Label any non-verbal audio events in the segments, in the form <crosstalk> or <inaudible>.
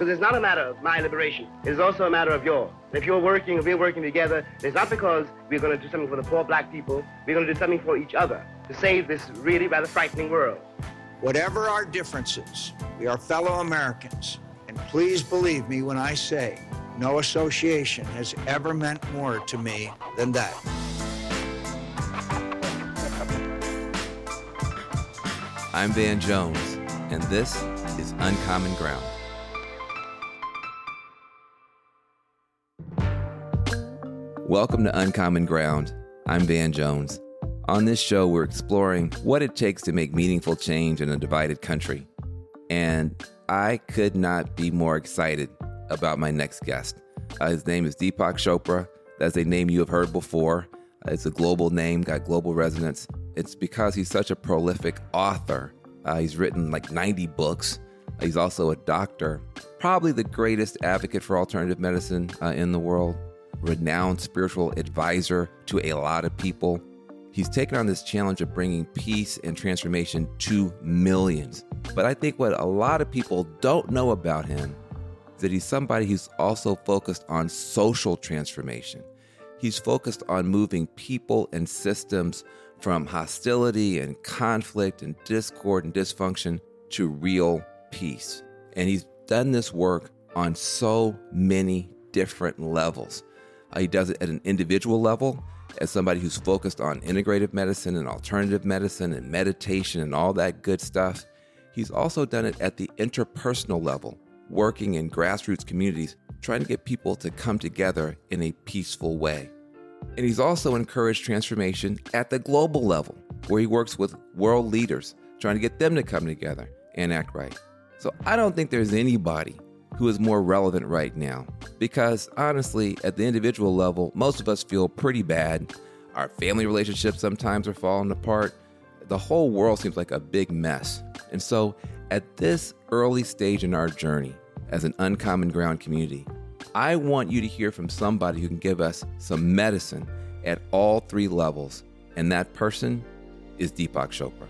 Because it's not a matter of my liberation. It's also a matter of yours. If you're working, if we're working together, it's not because we're going to do something for the poor black people. We're going to do something for each other to save this really rather frightening world. Whatever our differences, we are fellow Americans. And please believe me when I say, no association has ever meant more to me than that. I'm Van Jones, and this is Uncommon Ground. Welcome to Uncommon Ground. I'm Van Jones. On this show, we're exploring what it takes to make meaningful change in a divided country. And I could not be more excited about my next guest. Uh, his name is Deepak Chopra. That's a name you have heard before. Uh, it's a global name, got global resonance. It's because he's such a prolific author. Uh, he's written like 90 books. He's also a doctor, probably the greatest advocate for alternative medicine uh, in the world renowned spiritual advisor to a lot of people. He's taken on this challenge of bringing peace and transformation to millions. But I think what a lot of people don't know about him is that he's somebody who's also focused on social transformation. He's focused on moving people and systems from hostility and conflict and discord and dysfunction to real peace. And he's done this work on so many different levels. Uh, he does it at an individual level as somebody who's focused on integrative medicine and alternative medicine and meditation and all that good stuff. He's also done it at the interpersonal level, working in grassroots communities, trying to get people to come together in a peaceful way. And he's also encouraged transformation at the global level, where he works with world leaders, trying to get them to come together and act right. So I don't think there's anybody who is more relevant right now. Because honestly, at the individual level, most of us feel pretty bad. Our family relationships sometimes are falling apart. The whole world seems like a big mess. And so, at this early stage in our journey as an uncommon ground community, I want you to hear from somebody who can give us some medicine at all three levels. And that person is Deepak Chopra.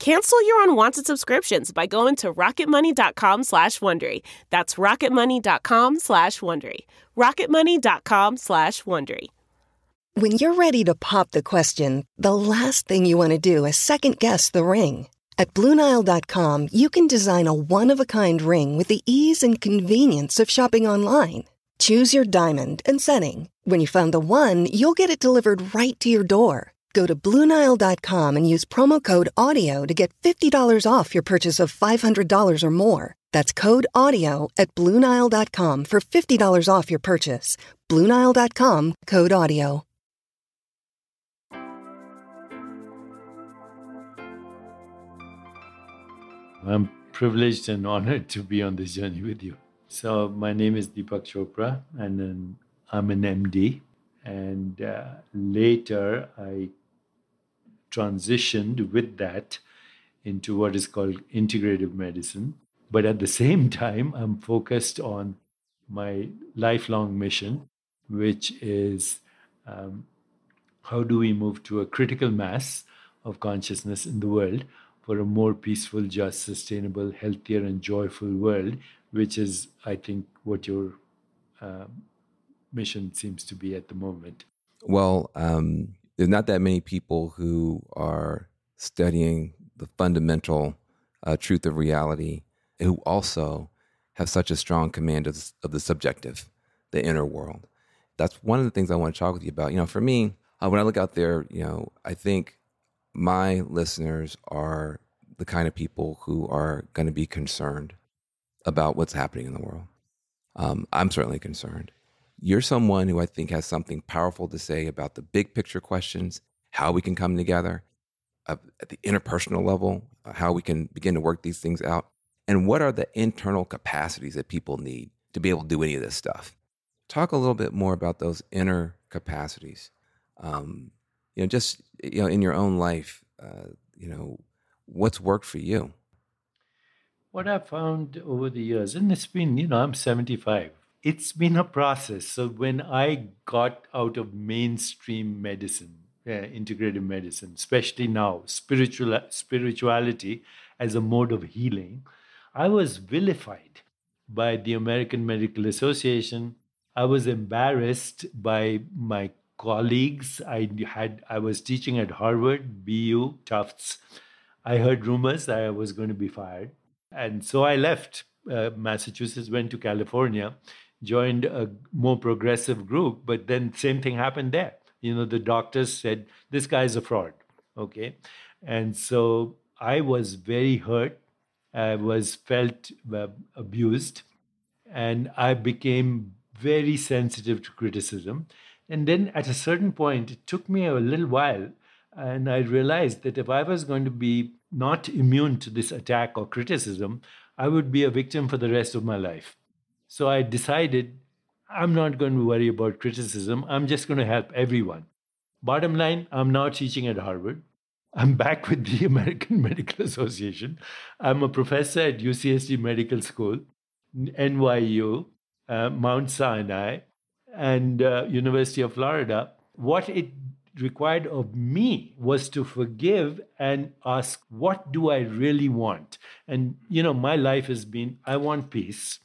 Cancel your unwanted subscriptions by going to rocketmoney.com slash Wondery. That's rocketmoney.com slash Wondery. rocketmoney.com slash Wondery. When you're ready to pop the question, the last thing you want to do is second-guess the ring. At BlueNile.com, you can design a one-of-a-kind ring with the ease and convenience of shopping online. Choose your diamond and setting. When you find the one, you'll get it delivered right to your door. Go to Bluenile.com and use promo code AUDIO to get $50 off your purchase of $500 or more. That's code AUDIO at Bluenile.com for $50 off your purchase. Bluenile.com code AUDIO. I'm privileged and honored to be on this journey with you. So, my name is Deepak Chopra, and I'm an MD. And uh, later, I transitioned with that into what is called integrative medicine. But at the same <laughs> time, I'm focused on my lifelong mission, which is um, how do we move to a critical mass of consciousness in the world for a more peaceful, just, sustainable, healthier, and joyful world, which is, I think, what your uh, mission seems to be at the moment. Well, um, there's not that many people who are studying the fundamental uh, truth of reality who also have such a strong command of, of the subjective, the inner world. That's one of the things I want to talk with you about. You know, for me, uh, when I look out there, you know, I think my listeners are the kind of people who are going to be concerned about what's happening in the world. Um, I'm certainly concerned. You're someone who I think has something powerful to say about the big picture questions, how we can come together uh, at the interpersonal level, uh, how we can begin to work these things out, and what are the internal capacities that people need to be able to do any of this stuff. Talk a little bit more about those inner capacities. Um, you know, just you know, in your own life, uh, you know, what's worked for you? What I've found over the years, and it's been, you know, I'm 75. It's been a process. So when I got out of mainstream medicine, uh, integrative medicine, especially now, spiritual spirituality as a mode of healing, I was vilified by the American Medical Association. I was embarrassed by my colleagues. I had I was teaching at Harvard, BU, Tufts. I heard rumors that I was going to be fired, and so I left uh, Massachusetts, went to California, joined a more progressive group. But then same thing happened there. You know, the doctors said this guy is a fraud. Okay, and so I was very hurt. I was felt uh, abused, and I became very sensitive to criticism. And then at a certain point, it took me a little while. And I realized that if I was going to be not immune to this attack or criticism, I would be a victim for the rest of my life. So I decided I'm not going to worry about criticism. I'm just going to help everyone. Bottom line, I'm now teaching at Harvard. I'm back with the <laughs> American Medical Association. I'm a professor at UCSD Medical School, NYU, uh, Mount Sinai, and uh, University of Florida, what it required of me was to forgive and ask, what do I really want? And, you know, my life has been I want peace.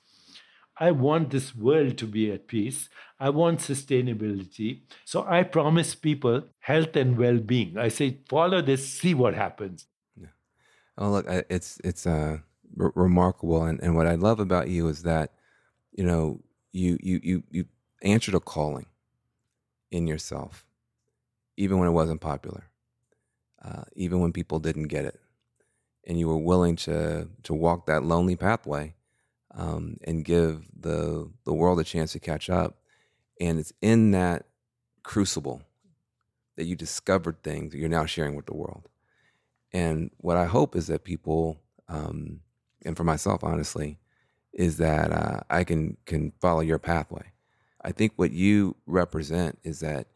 I want this world to be at peace. I want sustainability. So I promise people health and well being. I say, follow this, see what happens. Yeah. Oh, look, it's, it's uh, r- remarkable. And, and what I love about you is that, you know, you, you, you, you answered a calling in yourself, even when it wasn't popular, uh, even when people didn't get it, and you were willing to to walk that lonely pathway um, and give the the world a chance to catch up. And it's in that crucible that you discovered things that you're now sharing with the world. And what I hope is that people, um, and for myself, honestly, is that uh, I can can follow your pathway I think what you represent is that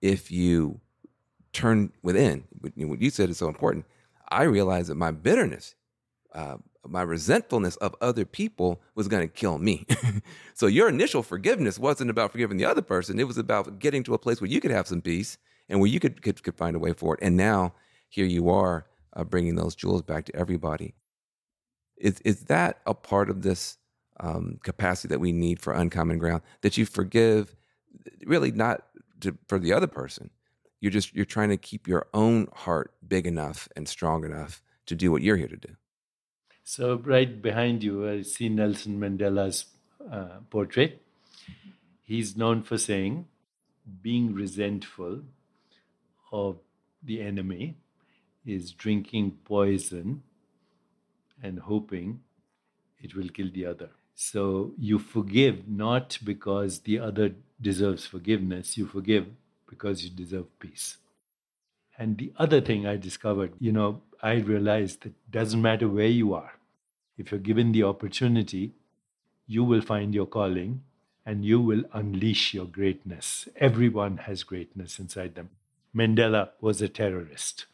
if you turn within, what you said is so important. I realize that my bitterness, uh, my resentfulness of other people was going to kill me. <laughs> so your initial forgiveness wasn't about forgiving the other person. It was about getting to a place where you could have some peace and where you could, could, could find a way forward. And now here you are uh, bringing those jewels back to everybody. Is, is that a part of this um, capacity that we need for uncommon ground that you forgive really not to, for the other person you're just you're trying to keep your own heart big enough and strong enough to do what you're here to do so right behind you i see nelson mandela's uh, portrait he's known for saying being resentful of the enemy is drinking poison and hoping it will kill the other so you forgive not because the other deserves forgiveness, you forgive because you deserve peace. And the other thing I discovered, you know, I realized that it doesn't matter where you are. If you're given the opportunity, you will find your calling and you will unleash your greatness. Everyone has greatness inside them. Mandela was a terrorist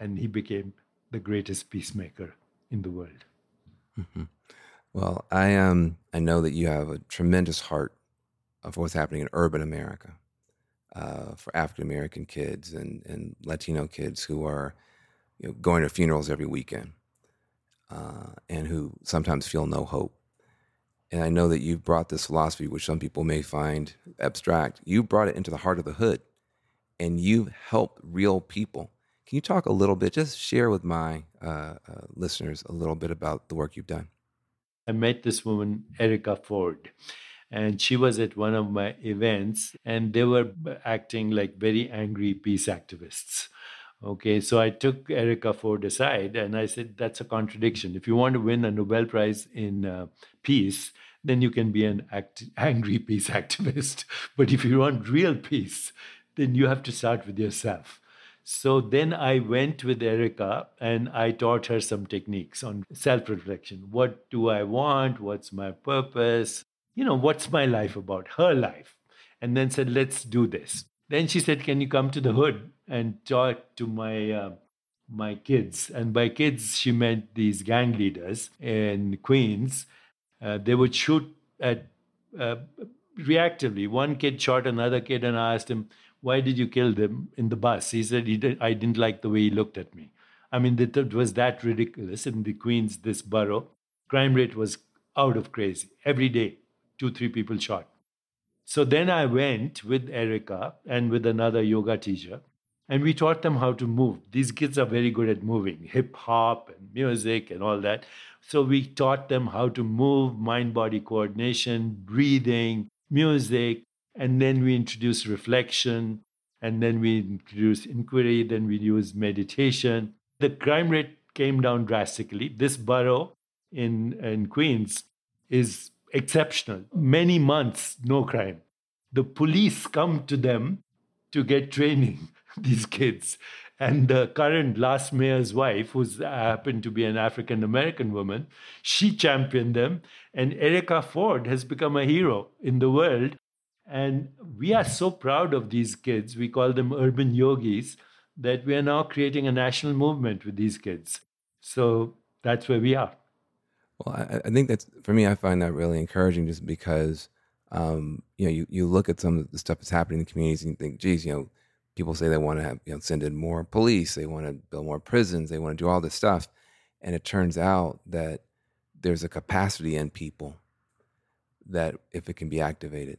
and he became the greatest peacemaker in the world. Mm-hmm. Well, I um I know that you have a tremendous heart of what's happening in urban America. uh, for African American kids and, and Latino kids who are you know, going to funerals every weekend uh, and who sometimes feel no hope. And I know that you've brought this philosophy, which some people may find abstract, you brought it into the heart of the hood and you've helped real people. Can you talk a little bit, just share with my uh, uh, listeners a little bit about the work you've done? I met this woman, Erica Ford, and she was at one of my events, and they were acting like very angry peace activists. Okay, so I took Erica Ford aside and I said, That's a contradiction. If you want to win a Nobel Prize in uh, peace, then you can be an act- angry <laughs> peace activist. But if you want real peace, then you have to start with yourself. So then I went with Erica and I taught her some techniques on self reflection. What do I want? What's my purpose? You know, what's my life about? Her life. And then said, let's do this. Then she said, Can you come to the hood and talk to my uh, my kids? And by kids, she meant these gang leaders in Queens. Uh, they would shoot at uh, reactively. One kid shot another kid, and I asked him, "Why did you kill them in the bus?" He said, he did, "I didn't like the way he looked at me." I mean, it was that ridiculous in the Queens, this borough. Crime rate was out of crazy. Every day, two, three people shot. So then I went with Erica and with another yoga teacher, and we taught them how to move. These kids are very good at moving, hip hop and music and all that. So we taught them how to move, mind body coordination, breathing, music, and then we introduced reflection, and then we introduced inquiry, then we used meditation. The crime rate came down drastically. This borough in, in Queens is exceptional. Many months, no crime. The police come to them to get training, <laughs> these kids. And the current last mayor's wife, who happened to be an African American woman, she championed them. And Erica Ford has become a hero in the world. And we are so proud of these kids. We call them urban yogis, that we are now creating a national movement with these kids. So that's where we are. Well, I, I, think that's for me. I find that really encouraging, just because um, you know you, you look at some of the stuff that's happening in the communities and you think, geez, you know, people say they want to have you know send in more police, they want to build more prisons, they want to do all this stuff, and it turns out that there's a capacity in people that, if it can be activated,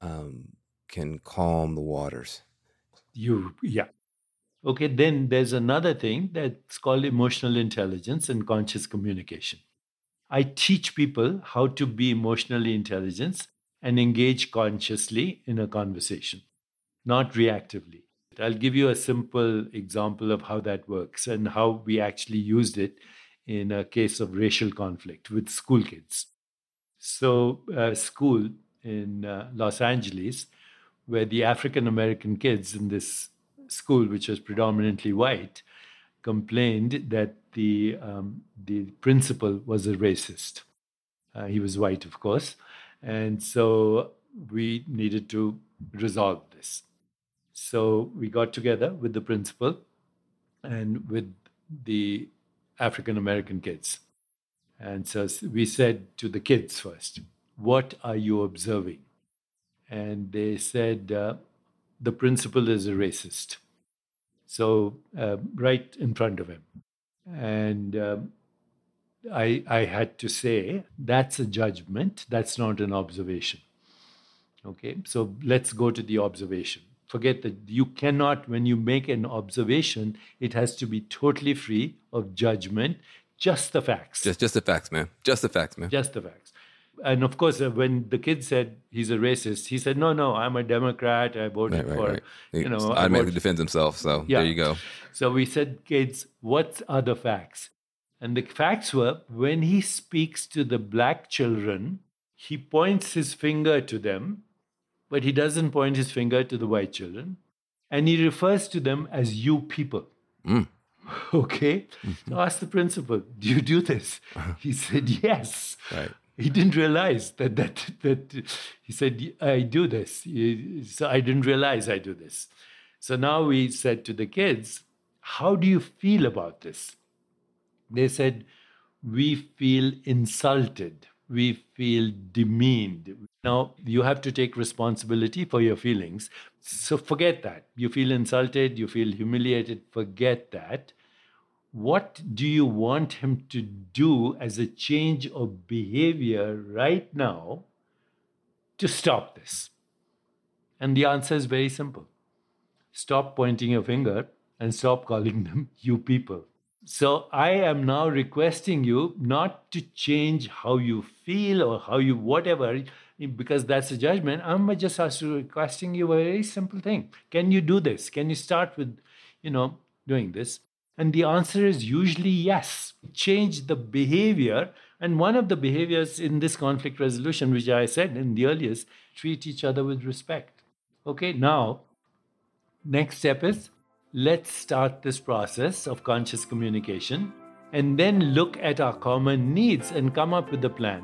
um, can calm the waters. You yeah. Okay, then there's another thing that's called emotional intelligence and conscious communication. I teach people how to be emotionally intelligent and engage consciously in a conversation, not reactively. I'll give you a simple example of how that works and how we actually used it in a case of racial conflict with school kids. So, a school in uh, Los Angeles, where the African American kids in this school, which was predominantly white, complained that the um, the principal was a racist. Uh, he was white, of course, and so we needed to resolve this. So we got together with the principal and with the African American kids, and so we said to the kids first, "What are you observing?" And they said, uh, "The principal is a racist." So uh, right in front of him. And um, I, I had to say, that's a judgment, that's not an observation. Okay, so let's go to the observation. Forget that you cannot, when you make an observation, it has to be totally free of judgment, just the facts. Just, just the facts, man. Just the facts, man. Just the facts. And of course, uh, when the kid said he's a racist, he said, "No, no, I'm a Democrat. I voted right, right, for, right. you know." Automatically defends himself. So yeah. there you go. So we said, "Kids, what are the facts?" And the facts were when he speaks to the black children, he points his finger to them, but he doesn't point his finger to the white children, and he refers to them as "you people." Mm. <laughs> Okay. Mm-hmm. So ask the principal, "Do you do this?" He said, "Yes." Right he didn't realize that that that he said i do this so i didn't realize i do this so now we said to the kids how do you feel about this they said we feel insulted we feel demeaned. Now, you have to take responsibility for your feelings. So forget that. You feel insulted, you feel humiliated, forget that. What do you want him to do as a change of behavior right now to stop this? And the answer is very simple stop pointing your finger and stop calling them <laughs> you people. So I am now requesting you not to change how you feel or how you whatever, because that's a judgment. I'm just requesting you a very simple thing. Can you do this? Can you start with, you know, doing this? And the answer is usually yes. Change the behavior. And one of the behaviors in this conflict resolution, which I said in the earliest, treat each other with respect. Okay, now, next step is let's start this process of conscious communication and then look at our common needs and come up with a plan.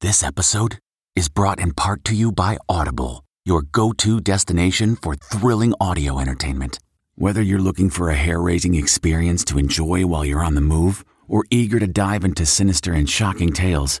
This episode is brought in part to you by Audible, your go to destination for thrilling audio entertainment. Whether you're looking for a hair raising experience to enjoy while you're on the move or eager to dive into sinister and shocking tales,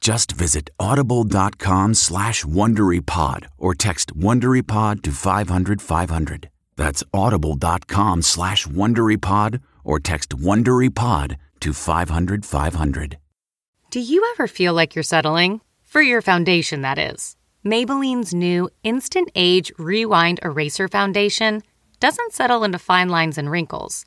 Just visit audible.com slash WonderyPod or text WonderyPod to 500, 500. That's audible.com slash WonderyPod or text WonderyPod to 500, 500. Do you ever feel like you're settling? For your foundation, that is. Maybelline's new Instant Age Rewind Eraser Foundation doesn't settle into fine lines and wrinkles.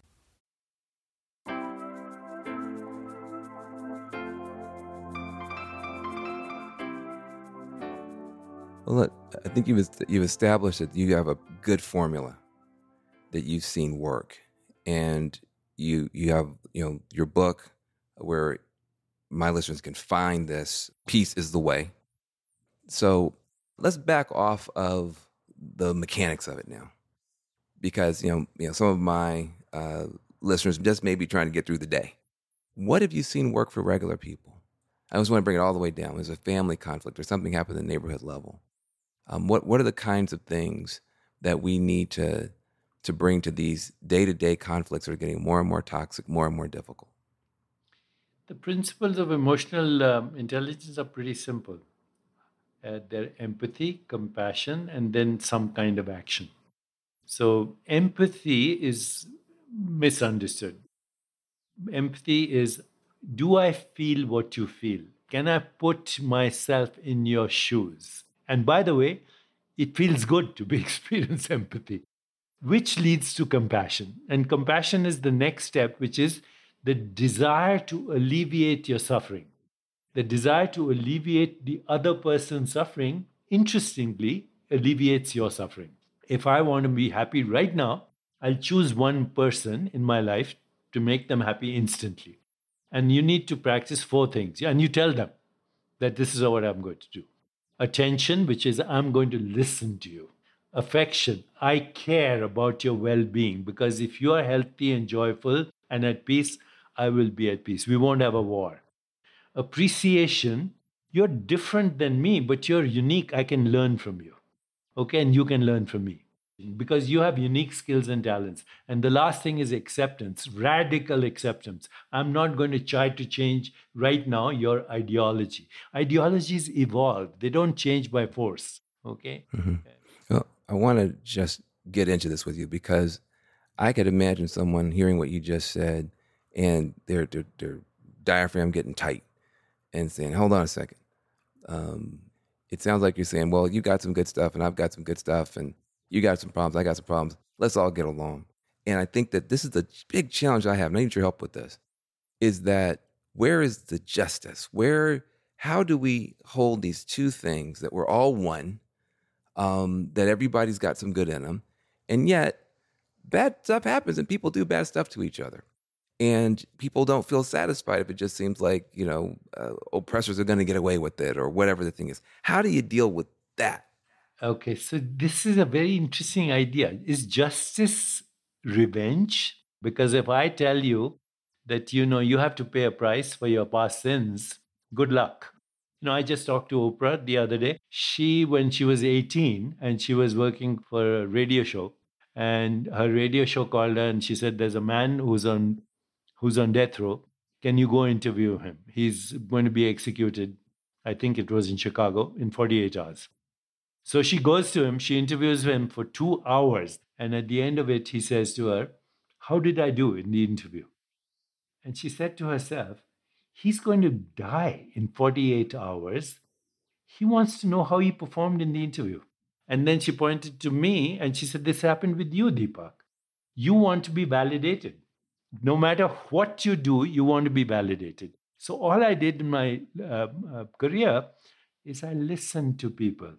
Well, look, I think you've you've established that you have a good formula that you've seen work, and you you have you know your book where my listeners can find this. Peace is the way. So let's back off of the mechanics of it now, because you know you know some of my uh, listeners just may be trying to get through the day. What have you seen work for regular people? I just want to bring it all the way down. There's a family conflict or something happened at the neighborhood level um, what what are the kinds of things that we need to to bring to these day to day conflicts that are getting more and more toxic, more and more difficult? The principles of emotional um, intelligence are pretty simple. Uh, they're empathy, compassion, and then some kind of action. So, empathy is misunderstood. Empathy is do I feel what you feel? Can I put myself in your shoes? And by the way, it feels good to be <laughs> experience empathy, which leads to compassion. And compassion is the next step, which is the desire to alleviate your suffering. The desire to alleviate the other person's suffering, interestingly, alleviates your suffering. If I want to be happy right now, I'll choose one person in my life to make them happy instantly. And you need to practice four things. And you tell them that this is what I'm going to do. Attention, which is I'm going to listen to you. Affection, I care about your well being because if you are healthy and joyful and at peace, I will be at peace. We won't have a war. Appreciation, you're different than me, but you're unique. I can learn from you. Okay, and you can learn from me because you have unique skills and talents. And the last thing is acceptance, radical acceptance. I'm not going to try to change right now your ideology. Ideologies evolve, they don't change by force. Okay? Mm-hmm. Well, I want to just get into this with you because I could imagine someone hearing what you just said and their, their, their diaphragm getting tight and saying, hold on a second. Um, it sounds like you're saying, well, you got some good stuff and I've got some good stuff and you got some problems, I got some problems. Let's all get along. And I think that this is the big challenge I have, and I need your help with this, is that where is the justice? Where, how do we hold these two things that we're all one, um, that everybody's got some good in them, and yet bad stuff happens and people do bad stuff to each other and people don't feel satisfied if it just seems like you know uh, oppressors are going to get away with it or whatever the thing is how do you deal with that okay so this is a very interesting idea is justice revenge because if i tell you that you know you have to pay a price for your past sins good luck you know i just talked to oprah the other day she when she was 18 and she was working for a radio show and her radio show called her and she said there's a man who's on who's on death row. Can you go interview him? He's going to be executed, I think it was in Chicago, in 48 hours. So she goes to him, she interviews him for two hours. And at the end of it, he says to her, How did I do in the interview? And she said to herself, He's going to die in 48 hours. He wants to know how he performed in the interview. And then she pointed to me and she said, This happened with you, Deepak. You want to be validated no matter what you do, you want to be validated. So, all I did in my uh, uh, career is I listened to people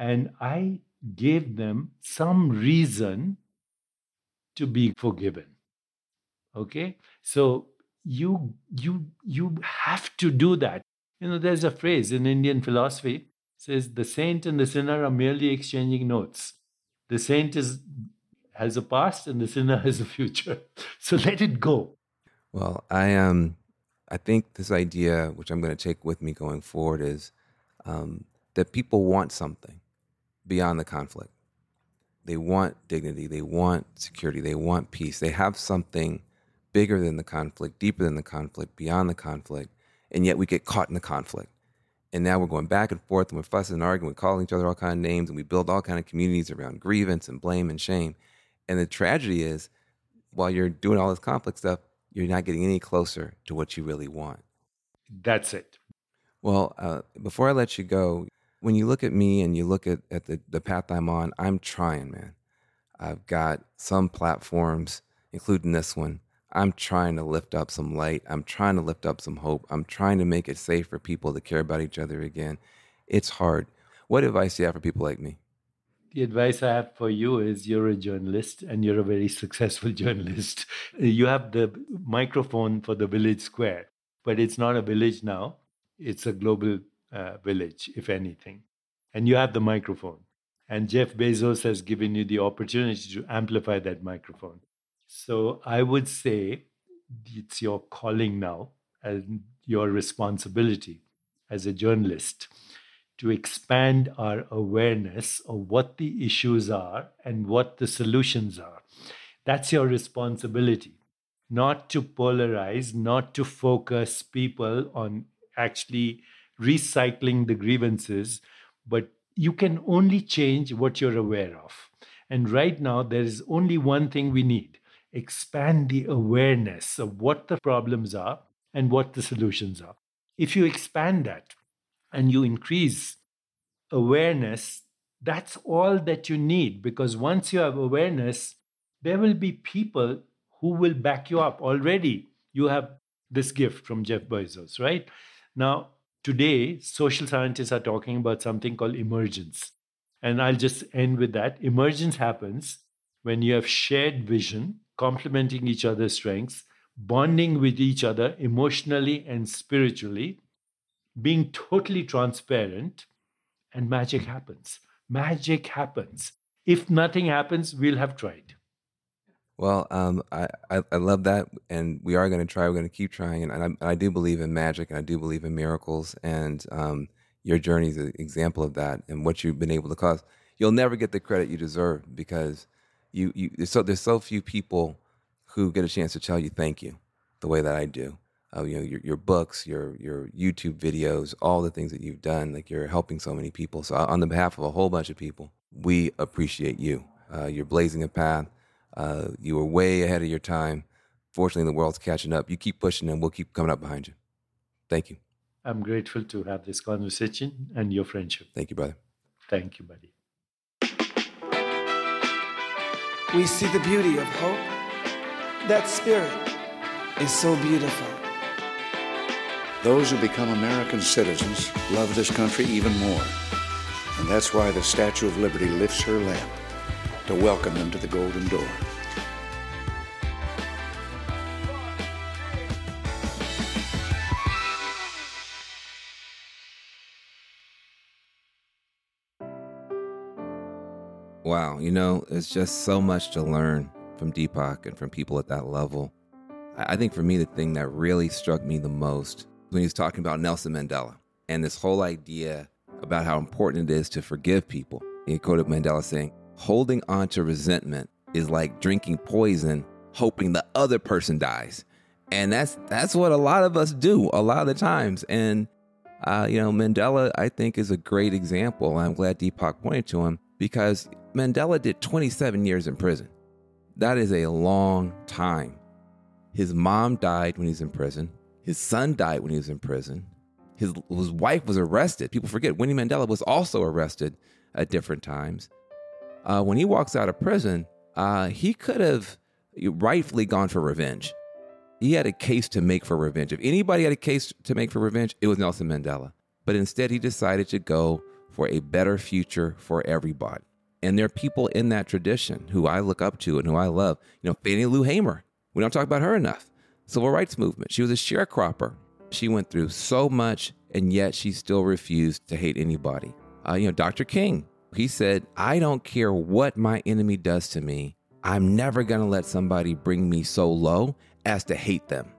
and I gave them some reason to be forgiven. Okay? So, you you you have to do that you know there's a phrase in indian philosophy says the saint and the sinner are merely exchanging notes the saint is has a past and the sinner has a future. <laughs> So let it go. Well, I um, I think this idea, which I'm going to take with me going forward, is um, that people want something beyond the conflict. They want dignity. They want security. They want peace. They have something bigger than the conflict, deeper than the conflict, beyond the conflict, and yet we get caught in the conflict. And now we're going back and forth, and we're fussing and arguing, we're calling each other all kind of names, and we build all kind of communities around grievance and blame and shame. And the tragedy is, while you're doing all this conflict stuff, you're not getting any closer to what you really want. That's it. Well, uh, before I let you go, when you look at me and you look at, at the, the path I'm on, I'm trying, man. I've got some platforms, including this one. I'm trying to lift up some light. I'm trying to lift up some hope. I'm trying to make it safe for people to care about each other again. It's hard. What advice do you have for people like me? the advice I have for you is you're a journalist and you're a very <laughs> successful journalist. You have the microphone for the village square, but it's not a village now. It's a global uh, village, if anything. And you have the microphone. And Jeff Bezos has given you the opportunity to amplify that microphone. So I would say it's your calling now and your responsibility as a journalist to expand our awareness of what the issues are and what the solutions are. That's your responsibility. Not to polarize, not to focus people on actually recycling the grievances, but you can only change what you're aware of. And right now, there is only one thing we need expand the awareness of what the problems are and what the solutions are. If you expand that, and you increase awareness, that's all that you need because once you have awareness, there will be people who will back you up. Already, you have this gift from Jeff Bezos, right? Now, today, social scientists are talking about something called emergence. And I'll just end with that. Emergence happens when you have shared vision, complementing each other's strengths, bonding with each other emotionally and spiritually, being totally transparent, and magic happens. Magic happens. If nothing happens, we'll have tried. Well, um, I, I, I love that, and we are going to try. We're going to keep trying, and, I, do believe in magic, and I do believe in miracles, and um, your journey is an example of that, and what you've been able to cause. You'll never get the credit you deserve because you, you there's so there's so few people who get a chance to tell you thank you the way that I do uh, you know your, your books your your youtube videos all the things that you've done like you're helping so many people so on the behalf of a whole bunch of people we appreciate you uh, you're blazing a path Uh, you were way ahead of your time. Fortunately, the world's catching up. You keep pushing, and we'll keep coming up behind you. Thank you. I'm grateful to have this conversation and your friendship. Thank you, brother. Thank you, buddy. We see the beauty of hope. That spirit is so beautiful. Those who become American citizens love this country even more. And that's why the Statue of Liberty lifts her lamp to welcome them to the Golden Door. Wow, you know, it's just so much to learn from Deepak and from people at that level. I think for me, the thing that really struck me the most when he was talking about Nelson Mandela and this whole idea about how important it is to forgive people. He quoted Mandela saying, holding on to resentment is like drinking poison, hoping the other person dies. And that's that's what a lot of us do a lot of the times. And uh, you know, Mandela, I think, is a great example. I'm glad Deepak pointed to him because Mandela did 27 years in prison. That is a long time. His mom died when he was in prison. His son died when he was in prison. His, his wife was arrested. People forget Winnie Mandela was also arrested at different times. Uh, when he walks out of prison, uh, he could have rightfully gone for revenge. He had a case to make for revenge. If anybody had a case to make for revenge, it was Nelson Mandela. But instead, he decided to go for a better future for everybody. And there are people in that tradition who I look up to and who I love. You know, Fannie Lou Hamer. We don't talk about her enough. Civil rights movement. She was a sharecropper. She went through so much, and yet she still refused to hate anybody. Uh, you know, Dr. King. He said, "I don't care what my enemy does to me. I'm never going to let somebody bring me so low as to hate them."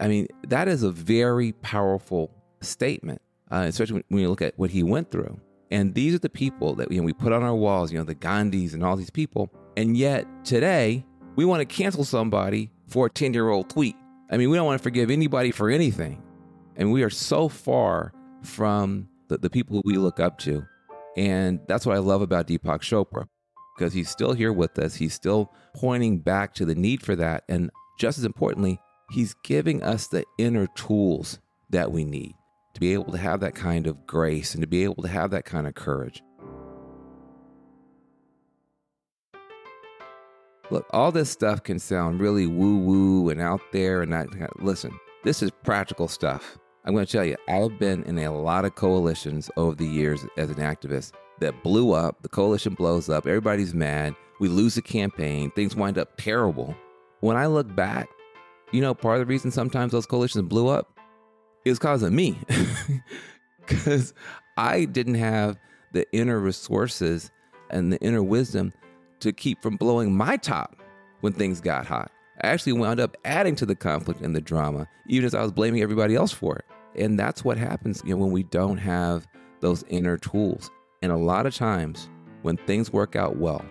I mean, that is a very powerful statement, uh, especially when you look at what he went through. And these are the people that you know, we put on our walls, you know, the Gandhis and all these people. And yet today, we want to cancel somebody for a 10 year old tweet. I mean, we don't want to forgive anybody for anything. And we are so far from the, the people we look up to. And that's what I love about Deepak Chopra, because he's still here with us. He's still pointing back to the need for that. And just as importantly, he's giving us the inner tools that we need to be able to have that kind of grace and to be able to have that kind of courage. Look, all this stuff can sound really woo woo and out there, and that. Listen, this is practical stuff. I'm going to tell you, I've been in a lot of coalitions over the years as an activist that blew up. The coalition blows up, everybody's mad. We lose the campaign, things wind up terrible. When I look back, you know, part of the reason sometimes those coalitions blew up is because of me. <laughs> Because I didn't have the inner resources and the inner wisdom to keep from blowing my top when things got hot. I actually wound up adding to the conflict and the drama, even as I was blaming everybody else for it. And that's what happens you know, when we don't have those inner tools. And a lot of times, when things work out well,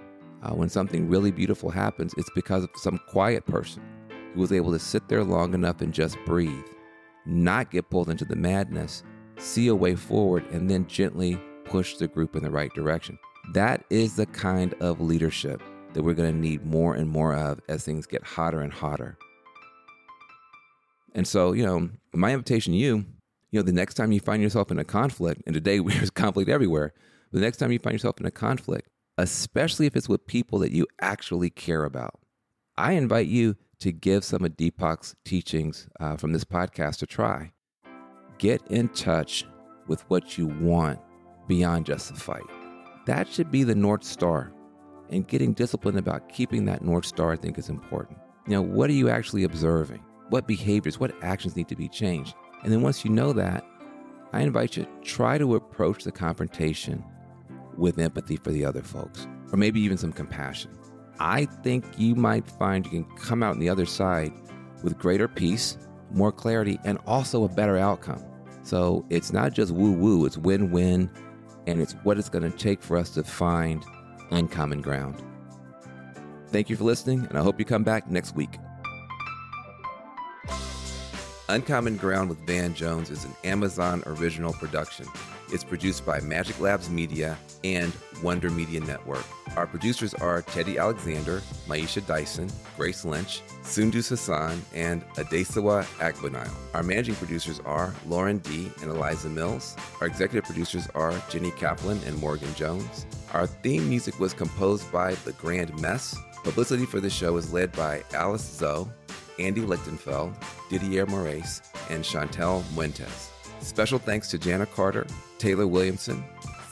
uh, when something really beautiful happens, it's because of some quiet person who was able to sit there long enough and just breathe not get pulled into the madness, see a way forward, and then gently push the group in the right direction. That is the kind of leadership that we're going to need more and more of as things get hotter and hotter. And so, you know, my invitation to you, you know, the next time you find yourself in a conflict, and today <laughs> there's conflict everywhere, the next time you find yourself in a conflict, especially if it's with people that you actually care about, I invite you to give some of Deepak's teachings uh, from this podcast a try. Get in touch with what you want beyond just the fight. That should be the North Star. And getting disciplined about keeping that North Star, I think, is important. You know, what are you actually observing? What behaviors, what actions need to be changed? And then once you know that, I invite you to try to approach the confrontation with empathy for the other folks, or maybe even some compassion. I think you might find you can come out on the other side with greater peace, more clarity, and also a better outcome. So it's not just woo woo, it's win win, and it's what it's going to take for us to find uncommon ground. Thank you for listening, and I hope you come back next week. Uncommon Ground with Van Jones is an Amazon original production. Is produced by Magic Labs Media and Wonder Media Network. Our producers are Teddy Alexander, Maisha Dyson, Grace Lynch, Sundus Hassan, and Adesawa Agbonile. Our managing producers are Lauren D. and Eliza Mills. Our executive producers are Jenny Kaplan and Morgan Jones. Our theme music was composed by The Grand Mess. Publicity for the show is led by Alice Zoe, Andy Lichtenfeld, Didier Moraes, and Chantel Muentes. Special thanks to Jana Carter, Taylor Williamson,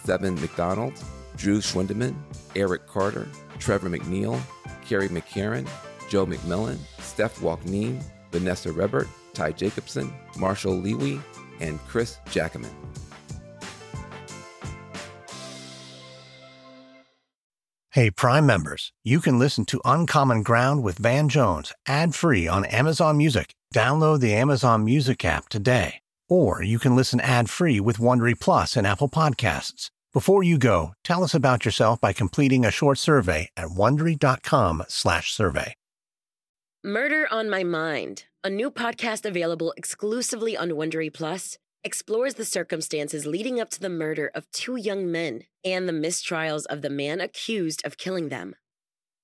Seven McDonald, Drew Schwindeman, Eric Carter, Trevor McNeil, Carrie McCarran, Joe McMillan, Steph Walkneen, Vanessa Rebert, Ty Jacobson, Marshall Lewy, and Chris Jackaman. Hey, Prime members, you can listen to Uncommon Ground with Van Jones ad free on Amazon Music. Download the Amazon Music app today. Or you can listen ad free with Wondery Plus and Apple Podcasts. Before you go, tell us about yourself by completing a short survey at wondery.com/slash survey. Murder on My Mind, a new podcast available exclusively on Wondery Plus, explores the circumstances leading up to the murder of two young men and the mistrials of the man accused of killing them.